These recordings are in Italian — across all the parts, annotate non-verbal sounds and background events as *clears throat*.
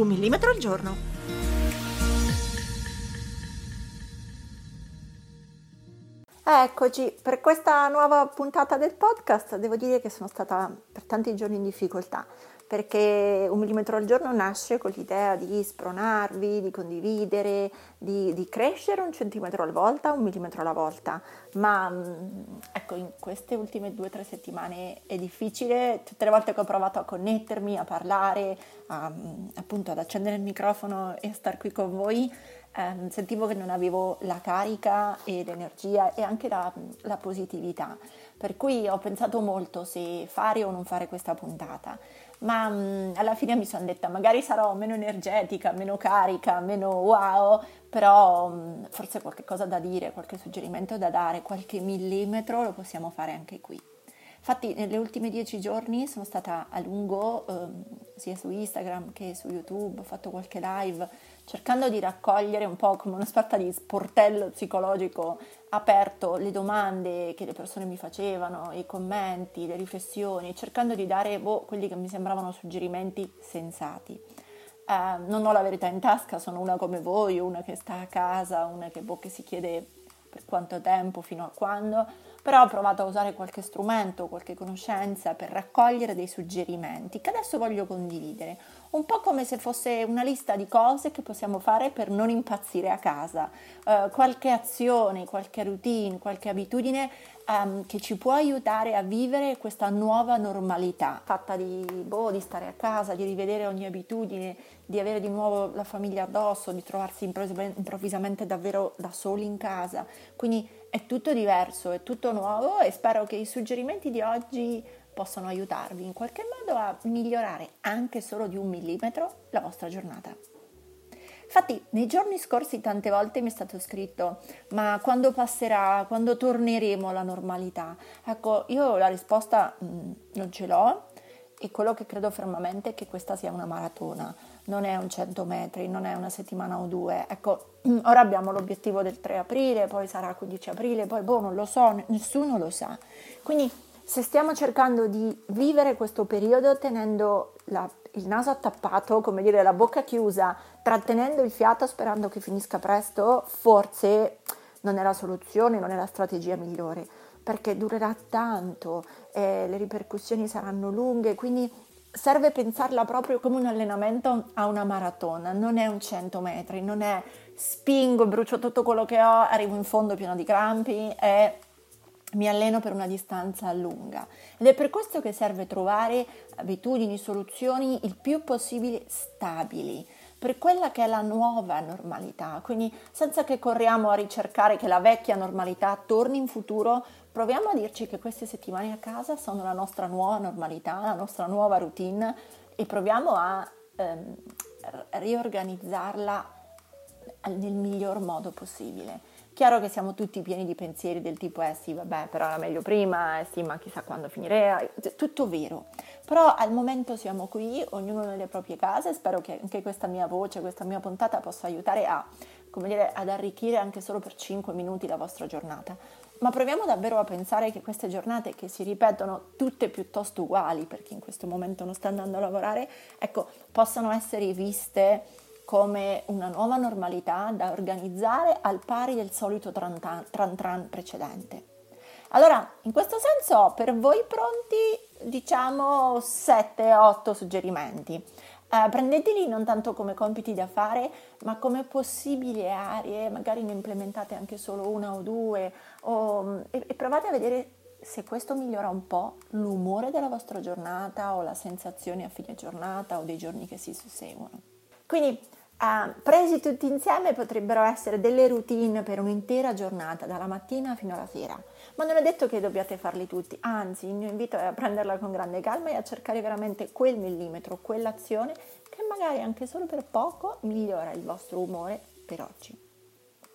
Un millimetro al giorno. Eccoci, per questa nuova puntata del podcast devo dire che sono stata per tanti giorni in difficoltà perché un millimetro al giorno nasce con l'idea di spronarvi, di condividere, di, di, crescere un centimetro alla volta, un millimetro alla volta, ma mm, ecco in queste ultime due o tre settimane è difficile, tutte le volte che ho provato a connettermi, a parlare, a, mm, appunto ad accendere il microfono e a star qui con voi, ehm, sentivo che non avevo la carica e l'energia e anche la, la positività, per cui ho pensato molto se fare o non fare questa puntata ma mh, mm, alla fine mi sono detta magari sarò meno energetica, meno carica, meno wow, però mh, mm, forse qualche cosa da dire, qualche suggerimento da dare, qualche millimetro lo possiamo fare anche qui. Infatti negli ultimi dieci giorni sono stata a lungo ehm, sia su Instagram che su YouTube, ho fatto qualche live cercando di raccogliere un po' come una sorta di sportello psicologico aperto le domande che le persone mi facevano, i commenti, le riflessioni, cercando di dare boh, quelli che mi sembravano suggerimenti sensati. Eh, non ho la verità in tasca, sono una come voi, una che sta a casa, una che, boh, che si chiede per quanto tempo, fino a quando, però ho provato a usare qualche strumento, qualche conoscenza per raccogliere dei suggerimenti che adesso voglio condividere, un po' come se fosse una lista di cose che possiamo fare per non impazzire a casa, uh, qualche azione, qualche routine, qualche abitudine um, che ci può aiutare a vivere questa nuova normalità, fatta di, boh, di stare a casa, di rivedere ogni abitudine, di avere di nuovo la famiglia addosso, di trovarsi improvvisamente davvero da soli in casa. Quindi è tutto diverso, è tutto nuovo e spero che i suggerimenti di oggi possano aiutarvi in qualche modo a migliorare anche solo di un millimetro la vostra giornata. Infatti, nei giorni scorsi tante volte mi è stato scritto: Ma quando passerà? Quando torneremo alla normalità? Ecco, io la risposta mh, mm, non ce l'ho e quello che credo fermamente è che questa sia una maratona, non è un 100 metri, non è una settimana o due. Ecco, *clears throat* ora abbiamo l'obiettivo del 3 aprile, poi sarà 15 aprile, poi boh, non lo so, nessuno lo sa. Quindi se stiamo cercando di vivere questo periodo tenendo la, il naso attappato, come dire, la bocca chiusa, trattenendo il fiato sperando che finisca presto, forse non è la soluzione, non è la strategia migliore, perché durerà tanto, eh, le ripercussioni saranno lunghe, quindi serve pensarla proprio come un allenamento a una maratona, non è un 100 metri, non è spingo, brucio tutto quello che ho, arrivo in fondo pieno di crampi, è mi alleno per una distanza lunga ed è per questo che serve trovare abitudini, soluzioni il più possibile stabili per quella che è la nuova normalità, quindi senza che corriamo a ricercare che la vecchia normalità torni in futuro, proviamo a dirci che queste settimane a casa sono la nostra nuova normalità, la nostra nuova routine e proviamo a ehm, riorganizzarla nel miglior modo possibile. Chiaro che siamo tutti pieni di pensieri del tipo eh sì vabbè però era meglio prima, eh sì ma chissà quando finirà, tutto vero, però al momento siamo qui, ognuno nelle proprie case, spero che anche questa mia voce, questa mia puntata possa aiutare a, come dire, ad arricchire anche solo per 5 minuti la vostra giornata. Ma proviamo davvero a pensare che queste giornate che si ripetono tutte piuttosto uguali, per chi in questo momento non sta andando a lavorare, ecco, possano essere viste come una nuova normalità da organizzare al pari del solito tran tran, precedente. Allora, in questo senso, per voi pronti, diciamo 7-8 suggerimenti. Eh, prendeteli non tanto come compiti da fare, ma come possibili aree, magari ne implementate anche solo una o due, o, e, e provate a vedere se questo migliora un po' l'umore della vostra giornata o la sensazione a fine giornata o dei giorni che si susseguono. Quindi Uh, presi tutti insieme potrebbero essere delle routine per un'intera giornata, dalla mattina fino alla sera, ma non è detto che dobbiate farli tutti, anzi il mio invito è a prenderla con grande calma e a cercare veramente quel millimetro, quell'azione che magari anche solo per poco migliora il vostro umore per oggi.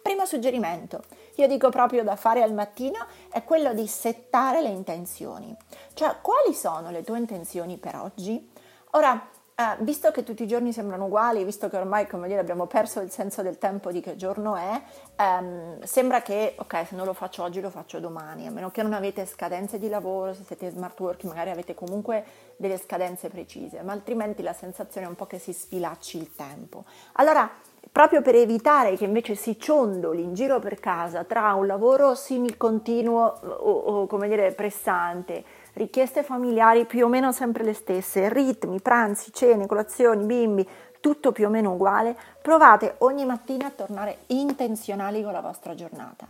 Primo suggerimento, io dico proprio da fare al mattino, è quello di settare le intenzioni. Cioè, quali sono le tue intenzioni per oggi? Ora, eh, visto che tutti i giorni sembrano uguali, visto che ormai, come dire, abbiamo perso il senso del tempo di che giorno è, ehm, sembra che, ok, se non lo faccio oggi lo faccio domani, a meno che non avete scadenze di lavoro, se siete smart working magari avete comunque delle scadenze precise, ma altrimenti la sensazione è un po' che si sfilacci il tempo. Allora, proprio per evitare che invece si ciondoli in giro per casa tra un lavoro simil-continuo o, o come dire pressante, richieste familiari più o meno sempre le stesse, ritmi, pranzi, cene, colazioni, bimbi, tutto più o meno uguale, provate ogni mattina a tornare intenzionali con la vostra giornata.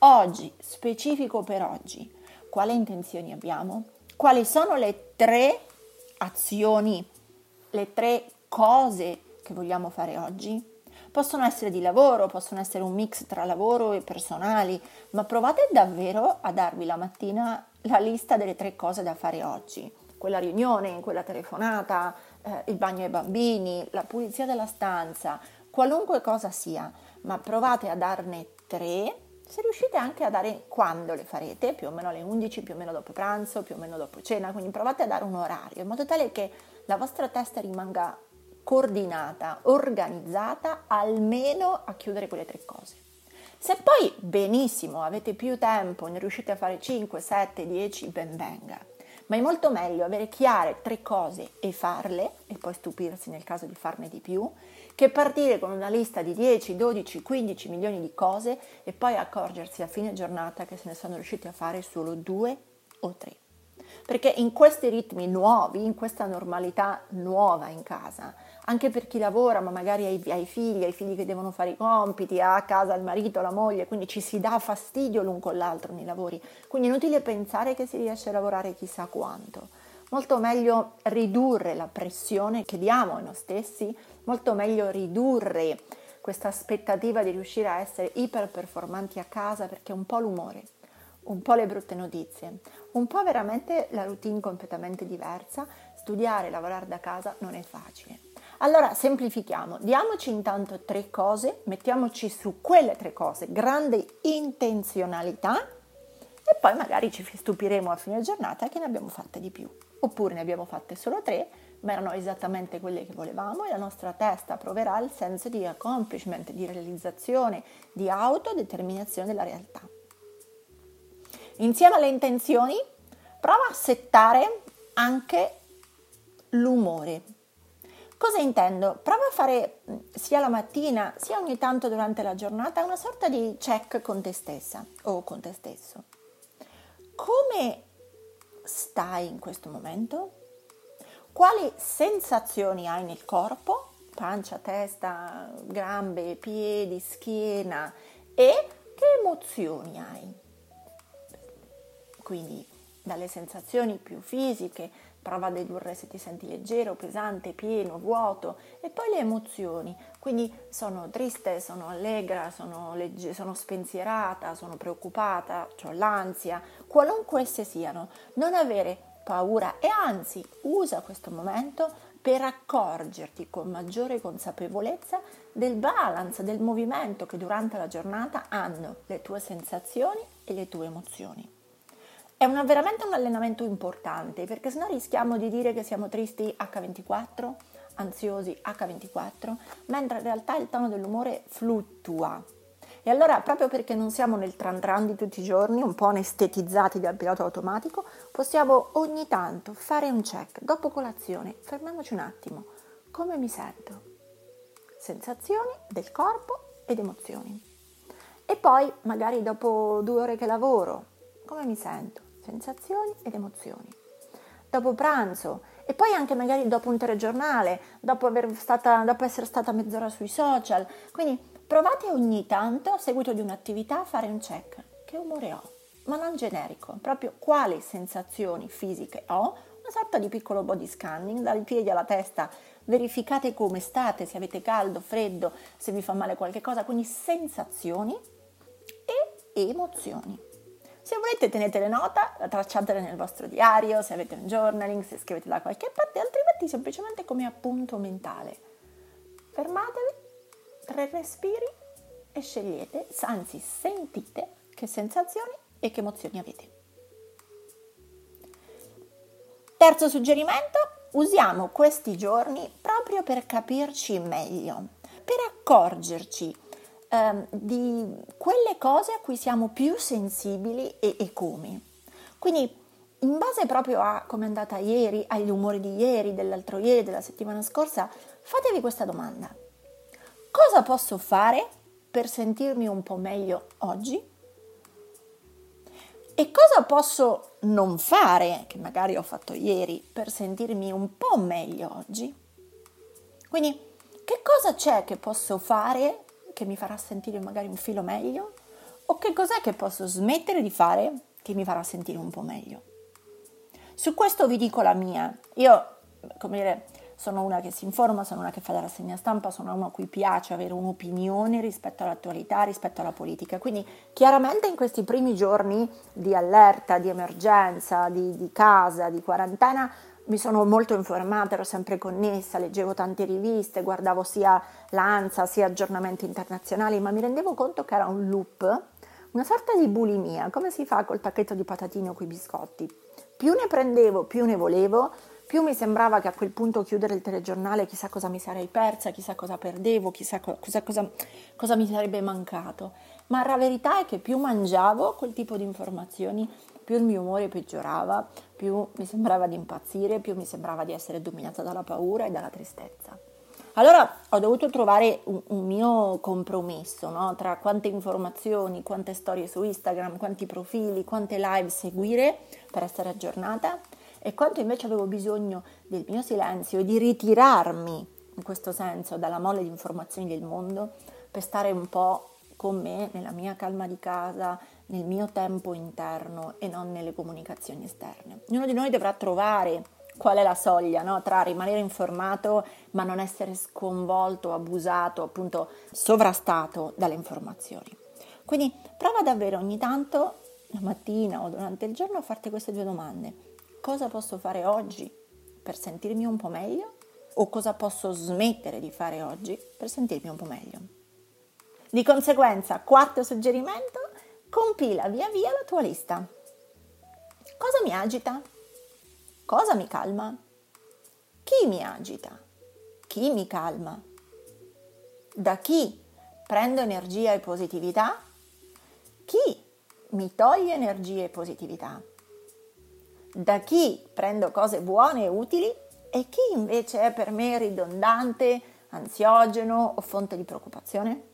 Oggi, specifico per oggi, quali intenzioni abbiamo? Quali sono le tre azioni, le tre cose che vogliamo fare oggi? Possono essere di lavoro, possono essere un mix tra lavoro e personali, ma provate davvero a darvi la mattina la lista delle tre cose da fare oggi, quella riunione, quella telefonata, eh, il bagno ai bambini, la pulizia della stanza, qualunque cosa sia, ma provate a darne tre, se riuscite anche a dare quando le farete, più o meno alle 11, più o meno dopo pranzo, più o meno dopo cena, quindi provate a dare un orario in modo tale che la vostra testa rimanga coordinata, organizzata, almeno a chiudere quelle tre cose. Se poi benissimo avete più tempo, ne riuscite a fare 5, 7, 10, ben venga. Ma è molto meglio avere chiare tre cose e farle, e poi stupirsi nel caso di farne di più, che partire con una lista di 10, 12, 15 milioni di cose e poi accorgersi a fine giornata che se ne sono riusciti a fare solo due o tre. Perché in questi ritmi nuovi, in questa normalità nuova in casa, anche per chi lavora, ma magari hai, hai figli, hai figli che devono fare i compiti, ha a casa il marito, la moglie, quindi ci si dà fastidio l'un con l'altro nei lavori. Quindi è inutile pensare che si riesce a lavorare chissà quanto. Molto meglio ridurre la pressione che diamo a noi stessi, molto meglio ridurre questa aspettativa di riuscire a essere iperperformanti a casa perché un po' l'umore, un po' le brutte notizie, un po' veramente la routine completamente diversa. Studiare e lavorare da casa non è facile. Allora semplifichiamo, diamoci intanto tre cose, mettiamoci su quelle tre cose, grande intenzionalità e poi magari ci stupiremo a fine giornata che ne abbiamo fatte di più. Oppure ne abbiamo fatte solo tre, ma erano esattamente quelle che volevamo e la nostra testa proverà il senso di accomplishment, di realizzazione, di autodeterminazione della realtà. Insieme alle intenzioni, prova a settare anche l'umore Cosa intendo? Prova a fare mm, sia la mattina sia ogni tanto durante la giornata una sorta di check con te stessa o con te stesso. Come stai in questo momento? Quali sensazioni hai nel corpo? Pancia, testa, gambe, piedi, schiena e che emozioni hai? Quindi dalle sensazioni più fisiche, prova a dedurre se ti senti leggero, pesante, pieno, vuoto e poi le emozioni, quindi sono triste, sono allegra, sono, legge- sono spensierata, sono preoccupata, ho l'ansia, qualunque esse siano, non avere paura e anzi usa questo momento per accorgerti con maggiore consapevolezza del balance, del movimento che durante la giornata hanno le tue sensazioni e le tue emozioni. È una, veramente un allenamento importante perché sennò rischiamo di dire che siamo tristi H24, ansiosi H24, mentre in realtà il tono dell'umore fluttua. E allora, proprio perché non siamo nel tran tran di tutti i giorni, un po' anestetizzati dal pilota automatico, possiamo ogni tanto fare un check. Dopo colazione, fermiamoci un attimo. Come mi sento? Sensazioni del corpo ed emozioni. E poi, magari dopo due ore che lavoro, come mi sento? sensazioni ed emozioni. Dopo pranzo e poi anche magari dopo un telegiornale, dopo, stata, dopo essere stata mezz'ora sui social. Quindi provate ogni tanto, a seguito di un'attività, a fare un check. Che umore ho? Ma non generico, proprio quali sensazioni fisiche ho, una sorta di piccolo body scanning, dai piedi alla testa, verificate come state, se avete caldo, freddo, se vi fa male qualche cosa, quindi sensazioni e emozioni. Se volete tenetele nota, tracciatele nel vostro diario, se avete un journaling, se scrivete da qualche parte, altrimenti semplicemente come appunto mentale. Fermatevi, tre respiri e scegliete, anzi sentite che sensazioni e che emozioni avete. Terzo suggerimento, usiamo questi giorni proprio per capirci meglio, per accorgerci eh, di quelle cose a cui siamo più sensibili e, e come. Quindi in base proprio a come è andata ieri, agli umori di ieri, dell'altro ieri, della settimana scorsa, fatevi questa domanda. Cosa posso fare per sentirmi un po' meglio oggi? E cosa posso non fare, che magari ho fatto ieri, per sentirmi un po' meglio oggi? Quindi, che cosa c'è che posso fare che mi farà sentire magari un filo meglio? O che cos'è che posso smettere di fare che mi farà sentire un po' meglio? Su questo vi dico la mia. Io, come dire, sono una che si informa, sono una che fa la rassegna stampa, sono una a cui piace avere un'opinione rispetto all'attualità, rispetto alla politica. Quindi chiaramente in questi primi giorni di allerta, di emergenza, di, di casa, di quarantena, mi sono molto informata, ero sempre connessa, leggevo tante riviste, guardavo sia l'ANSA sia aggiornamenti internazionali, ma mi rendevo conto che era un loop, una sorta di bulimia, come si fa col pacchetto di patatine o coi biscotti. Più ne prendevo, più ne volevo, più mi sembrava che a quel punto chiudere il telegiornale chissà cosa mi sarei persa, chissà cosa perdevo, chissà cosa, cosa, cosa mi sarebbe mancato. Ma la verità è che più mangiavo quel tipo di informazioni, più il mio umore peggiorava, più mi sembrava di impazzire, più mi sembrava di essere dominata dalla paura e dalla tristezza. Allora ho dovuto trovare un, un mio compromesso no? tra quante informazioni, quante storie su Instagram, quanti profili, quante live seguire per essere aggiornata e quanto invece avevo bisogno del mio silenzio e di ritirarmi in questo senso dalla mole di informazioni del mondo per stare un po' con me nella mia calma di casa, nel mio tempo interno e non nelle comunicazioni esterne. Ognuno di noi dovrà trovare qual è la soglia no? tra rimanere informato ma non essere sconvolto, abusato, appunto sovrastato dalle informazioni. Quindi prova davvero ogni tanto, la mattina o durante il giorno, a farti queste due domande cosa posso fare oggi per sentirmi un po' meglio o cosa posso smettere di fare oggi per sentirmi un po' meglio. Di conseguenza, quarto suggerimento, compila via via la tua lista. Cosa mi agita? Cosa mi calma? Chi mi agita? Chi mi calma? Da chi prendo energia e positività? Chi mi toglie energia e positività? da chi prendo cose buone e utili e chi invece è per me ridondante, ansiogeno o fonte di preoccupazione?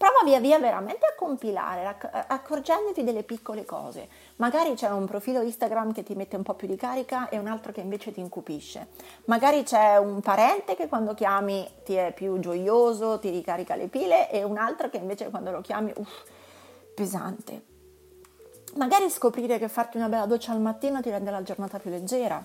Prova via via veramente a compilare, accorgendoti delle piccole cose. Magari c'è un profilo Instagram che ti mette un po' più di carica e un altro che invece ti incupisce. Magari c'è un parente che quando chiami ti è più gioioso, ti ricarica le pile e un altro che invece quando lo chiami, uff, pesante magari scoprire che farti una bella doccia al mattino ti rende la giornata più leggera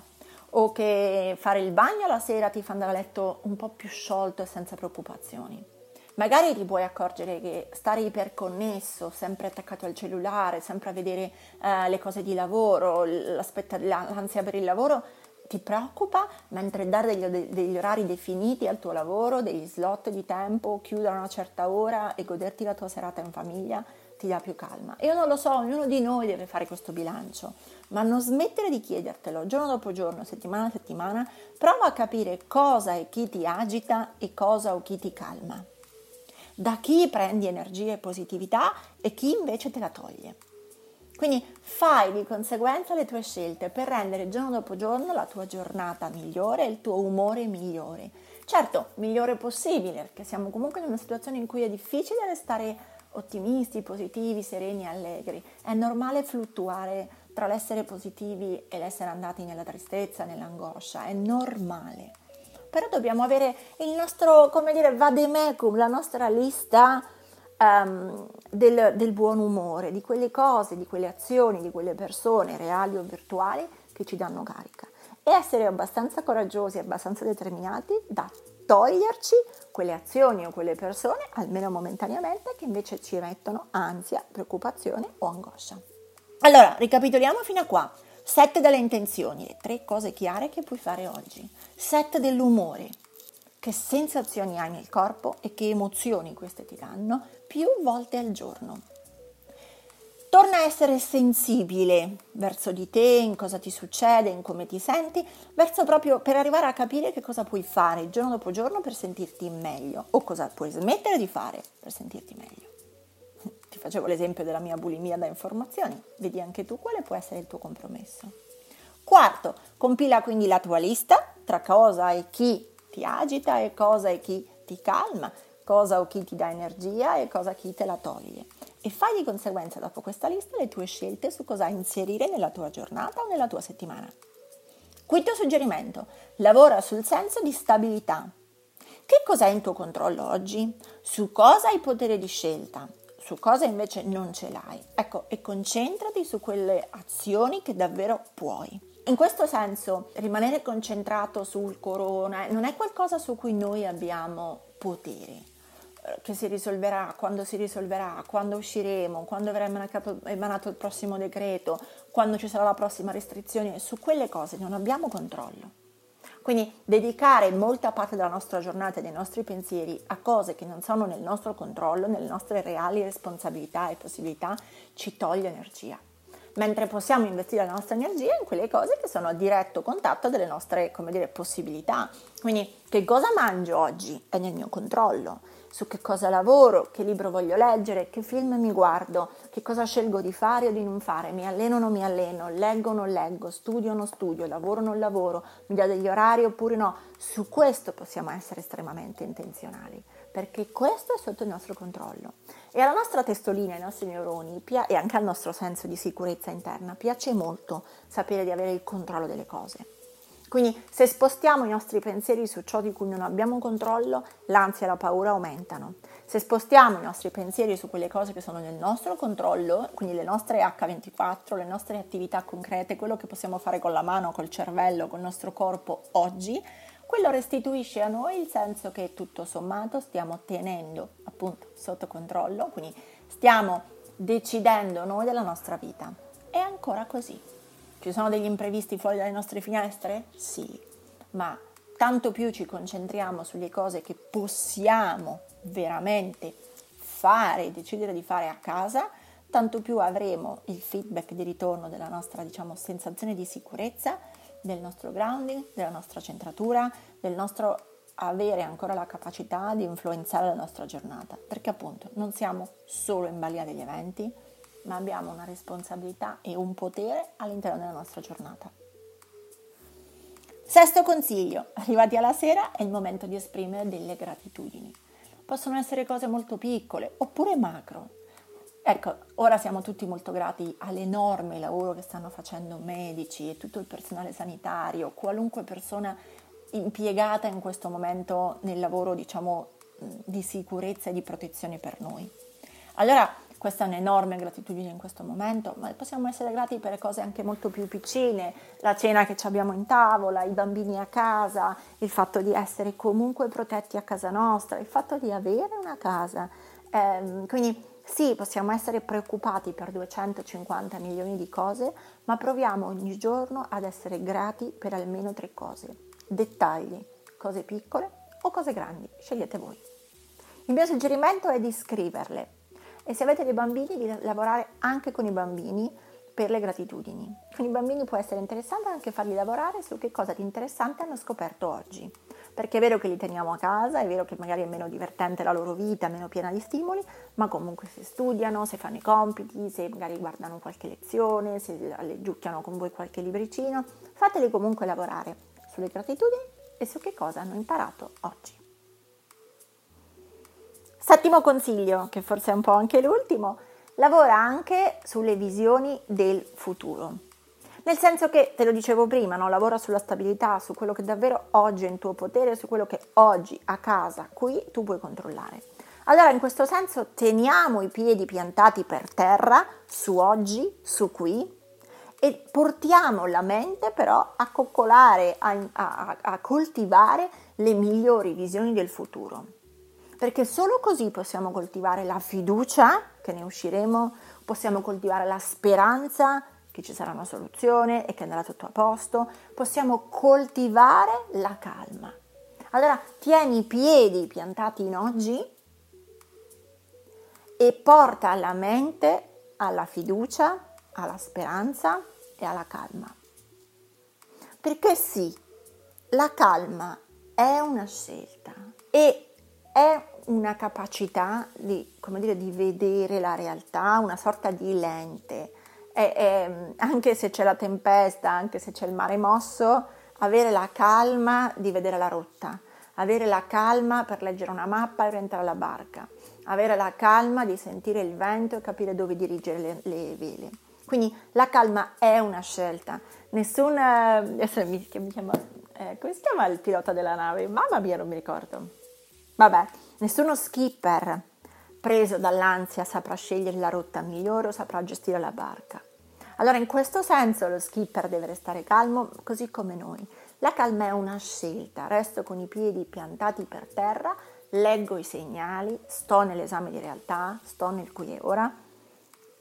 o che fare il bagno la sera ti fa andare a letto un po' più sciolto e senza preoccupazioni. Magari ti puoi accorgere che stare iperconnesso, sempre attaccato al cellulare, sempre a vedere eh, le cose di lavoro, l'ansia per il lavoro, ti preoccupa, mentre dare degli, degli, orari definiti al tuo lavoro, degli slot di tempo, chiudere a una certa ora e goderti la tua serata in famiglia, ti dà più calma. Io non lo so, ognuno di noi deve fare questo bilancio, ma non smettere di chiedertelo giorno dopo giorno, settimana a settimana, prova a capire cosa e chi ti agita e cosa o chi ti calma. Da chi prendi energia e positività e chi invece te la toglie. Quindi fai di conseguenza le tue scelte per rendere giorno dopo giorno la tua giornata migliore e il tuo umore migliore. Certo, migliore possibile, perché siamo comunque in una situazione in cui è difficile restare ottimisti, positivi, sereni, allegri. È normale fluttuare tra l'essere positivi e l'essere andati nella tristezza, nell'angoscia, è normale. Però dobbiamo avere il nostro, come dire, vademecum, la nostra lista um, del, del buon umore, di quelle cose, di quelle azioni, di quelle persone, reali o virtuali, che ci danno carica. E essere abbastanza coraggiosi, abbastanza determinati da toglierci quelle azioni o quelle persone, almeno momentaneamente, che invece ci mettono ansia, preoccupazione o angoscia. Allora, ricapitoliamo fino a qua. Set delle intenzioni, le tre cose chiare che puoi fare oggi. Set dell'umore, che sensazioni hai nel corpo e che emozioni queste ti danno più volte al giorno. Torna a essere sensibile verso di te, in cosa ti succede, in come ti senti, verso proprio per arrivare a capire che cosa puoi fare giorno dopo giorno per sentirti meglio o cosa puoi smettere di fare per sentirti meglio. Ti facevo l'esempio della mia bulimia da informazioni, vedi anche tu quale può essere il tuo compromesso. Quarto, compila quindi la tua lista tra cosa e chi ti agita e cosa e chi ti calma, cosa o chi ti dà energia e cosa chi te la toglie e fai di conseguenza dopo questa lista le tue scelte su cosa inserire nella tua giornata o nella tua settimana. Quinto suggerimento, lavora sul senso di stabilità. Che cos'è in tuo controllo oggi? Su cosa hai potere di scelta? Su cosa invece non ce l'hai? Ecco, e concentrati su quelle azioni che davvero puoi. In questo senso, rimanere concentrato sul corona non è qualcosa su cui noi abbiamo potere che si risolverà, quando si risolverà, quando usciremo, quando emanato, emanato il prossimo decreto, quando ci sarà la prossima restrizione, su quelle cose non abbiamo controllo. Quindi dedicare molta parte della nostra giornata e dei nostri pensieri a cose che non sono nel nostro controllo, nelle nostre reali responsabilità e possibilità, ci toglie energia. Mentre possiamo investire la nostra energia in quelle cose che sono a diretto contatto delle nostre, dire, possibilità. Quindi che cosa mangio oggi è nel mio controllo su che cosa lavoro, che libro voglio leggere, che film mi guardo, che cosa scelgo di fare o di non fare, mi alleno o non mi alleno, leggo o non leggo, studio o non studio, lavoro o non lavoro, mi do degli orari oppure no. Su questo possiamo essere estremamente intenzionali, perché questo è sotto il nostro controllo. E alla nostra testolina, ai nostri neuroni e anche al nostro senso di sicurezza interna piace molto sapere di avere il controllo delle cose. Quindi se spostiamo i nostri pensieri su ciò di cui non abbiamo controllo, l'ansia e la paura aumentano. Se spostiamo i nostri pensieri su quelle cose che sono nel nostro controllo, quindi le nostre H24, le nostre attività concrete, quello che possiamo fare con la mano, col cervello, col nostro corpo oggi, quello restituisce a noi il senso che tutto sommato stiamo tenendo appunto sotto controllo, quindi stiamo decidendo noi della nostra vita. È ancora così. Ci sono degli imprevisti fuori dalle nostre finestre? Sì, ma tanto più ci concentriamo sulle cose che possiamo veramente fare, decidere di fare a casa, tanto più avremo il feedback di ritorno della nostra diciamo, sensazione di sicurezza, del nostro grounding, della nostra centratura, del nostro avere ancora la capacità di influenzare la nostra giornata, perché appunto non siamo solo in balia degli eventi, ma abbiamo una responsabilità e un potere all'interno della nostra giornata. Sesto consiglio, arrivati alla sera è il momento di esprimere delle gratitudini. Possono essere cose molto piccole oppure macro. Ecco, ora siamo tutti molto grati all'enorme lavoro che stanno facendo medici e tutto il personale sanitario, qualunque persona impiegata in questo momento nel lavoro, diciamo, di sicurezza e di protezione per noi. Allora, questa è un'enorme gratitudine in questo momento, ma possiamo essere grati per cose anche molto più piccine, la cena che abbiamo in tavola, i bambini a casa, il fatto di essere comunque protetti a casa nostra, il fatto di avere una casa. Eh, quindi sì, possiamo essere preoccupati per 250 milioni di cose, ma proviamo ogni giorno ad essere grati per almeno tre cose. Dettagli, cose piccole o cose grandi, scegliete voi. Il mio suggerimento è di scriverle e se avete dei bambini di lavorare anche con i bambini per le gratitudini. Con i bambini può essere interessante anche farli lavorare su che cosa di interessante hanno scoperto oggi, perché è vero che li teniamo a casa, è vero che magari è meno divertente la loro vita, meno piena di stimoli, ma comunque se studiano, se fanno i compiti, se magari guardano qualche lezione, se leggiucchiano con voi qualche libricino, fateli comunque lavorare sulle gratitudini e su che cosa hanno imparato oggi. Settimo consiglio, che forse è un po' anche l'ultimo, lavora anche sulle visioni del futuro. Nel senso che, te lo dicevo prima, no? lavora sulla stabilità, su quello che davvero oggi è in tuo potere, su quello che oggi a casa, qui tu puoi controllare. Allora, in questo senso, teniamo i piedi piantati per terra, su oggi, su qui, e portiamo la mente però a coccolare, a, a, a coltivare le migliori visioni del futuro. perché solo così possiamo coltivare la fiducia che ne usciremo, possiamo coltivare la speranza che ci sarà una soluzione e che andrà tutto a posto, possiamo coltivare la calma. Allora tieni i piedi piantati in oggi e porta alla mente alla fiducia, alla speranza e alla calma. Perché sì, la calma è una scelta e è una capacità di, come dire, di vedere la realtà, una sorta di lente. E, e, anche se c'è la tempesta, anche se c'è il mare mosso, avere la calma di vedere la rotta, avere la calma per leggere una mappa e rientrare alla barca, avere la calma di sentire il vento e capire dove dirigere le, le vele. Quindi la calma è una scelta. Nessun... Adesso mi, mi chiama, eh, come si chiama il pilota della nave? Mamma mia, non mi ricordo. Vabbè, nessuno skipper preso dall'ansia saprà scegliere la rotta migliore o saprà gestire la barca. Allora in questo senso lo skipper deve restare calmo così come noi. La calma è una scelta, resto con i piedi piantati per terra, leggo i segnali, sto nell'esame di realtà, sto nel qui e ora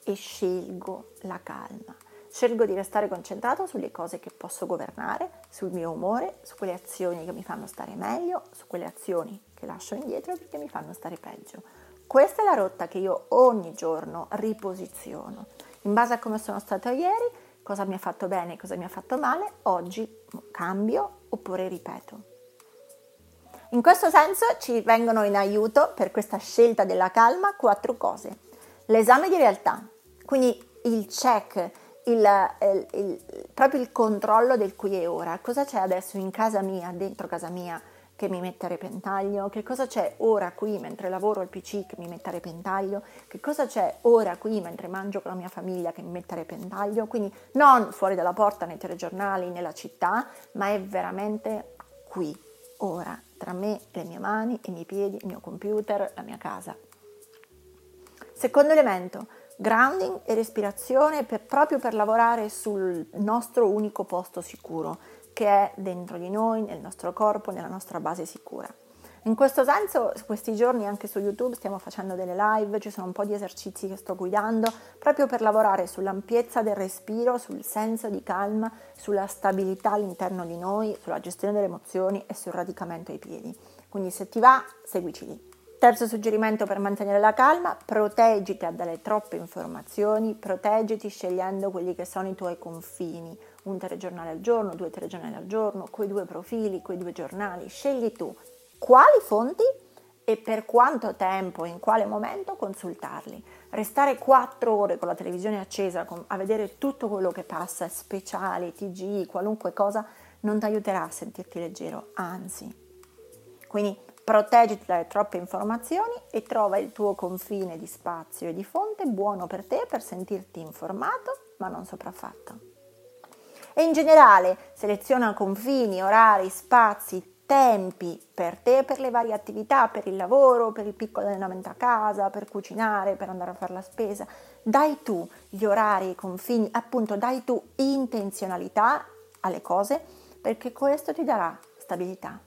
e scelgo la calma. Scelgo di restare concentrato sulle cose che posso governare, sul mio umore, su quelle azioni che mi fanno stare meglio, su quelle azioni che lascio indietro perché mi fanno stare peggio. Questa è la rotta che io ogni giorno riposiziono. In base a come sono stata ieri, cosa mi ha fatto bene e cosa mi ha fatto male, oggi cambio oppure ripeto. In questo senso ci vengono in aiuto per questa scelta della calma quattro cose. L'esame di realtà, quindi il check, il, il, il, proprio il controllo del qui e ora. Cosa c'è adesso in casa mia, dentro casa mia, che mi mette a repentaglio? Che cosa c'è ora qui mentre lavoro al PC che mi mette a repentaglio? Che cosa c'è ora qui mentre mangio con la mia famiglia che mi mette a repentaglio? Quindi non fuori dalla porta nei telegiornali, nella città, ma è veramente qui, ora, tra me, le mie mani, i miei piedi, il mio computer, la mia casa. Secondo elemento, grounding e respirazione per, proprio per lavorare sul nostro unico posto sicuro, che è dentro di noi, nel nostro corpo, nella nostra base sicura. In questo senso, questi giorni anche su YouTube stiamo facendo delle live, ci sono un po' di esercizi che sto guidando proprio per lavorare sull'ampiezza del respiro, sul senso di calma, sulla stabilità all'interno di noi, sulla gestione delle emozioni e sul radicamento ai piedi. Quindi se ti va, seguici lì. Terzo suggerimento per mantenere la calma, proteggiti dalle troppe informazioni, proteggiti scegliendo quelli che sono i tuoi confini, un telegiornale al giorno, due telegiornali al giorno, quei due profili, quei due giornali, scegli tu quali fonti e per quanto tempo, in quale momento consultarli. Restare quattro ore con la televisione accesa a vedere tutto quello che passa, speciali, TG, qualunque cosa, non ti aiuterà a sentirti leggero, anzi. Quindi Proteggiti dalle troppe informazioni e trova il tuo confine di spazio e di fonte buono per te per sentirti informato ma non sopraffatto. E in generale seleziona confini, orari, spazi, tempi per te, per le varie attività, per il lavoro, per il piccolo allenamento a casa, per cucinare, per andare a fare la spesa. Dai tu gli orari, i confini, appunto dai tu intenzionalità alle cose perché questo ti darà stabilità.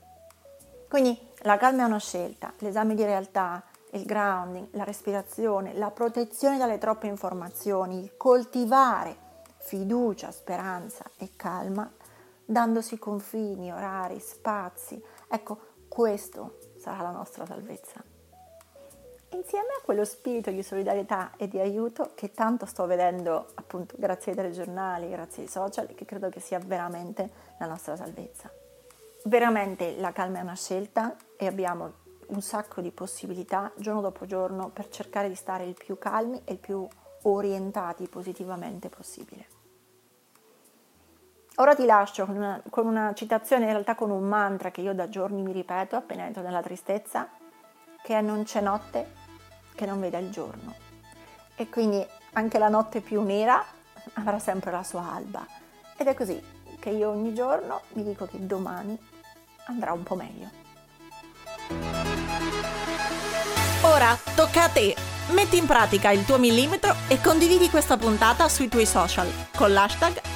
Quindi la calma è una scelta, l'esame di realtà, il grounding, la respirazione, la protezione dalle troppe informazioni, il coltivare fiducia, speranza e calma, dandosi confini, orari, spazi. Ecco, questo sarà la nostra salvezza. Insieme a quello spirito di solidarietà e di aiuto che tanto sto vedendo appunto grazie ai telegiornali, grazie ai social, che credo che sia veramente la nostra salvezza veramente la calma è una scelta e abbiamo un sacco di possibilità giorno dopo giorno per cercare di stare il più calmi e il più orientati positivamente possibile. Ora ti lascio con una, con una, citazione, in realtà con un mantra che io da giorni mi ripeto appena entro nella tristezza, che è non c'è notte che non veda il giorno. E quindi anche la notte più nera avrà sempre la sua alba. Ed è così che io ogni giorno mi dico che domani andrà un po' meglio. Ora tocca a te! Metti in pratica il tuo millimetro e condividi questa puntata sui tuoi social con l'hashtag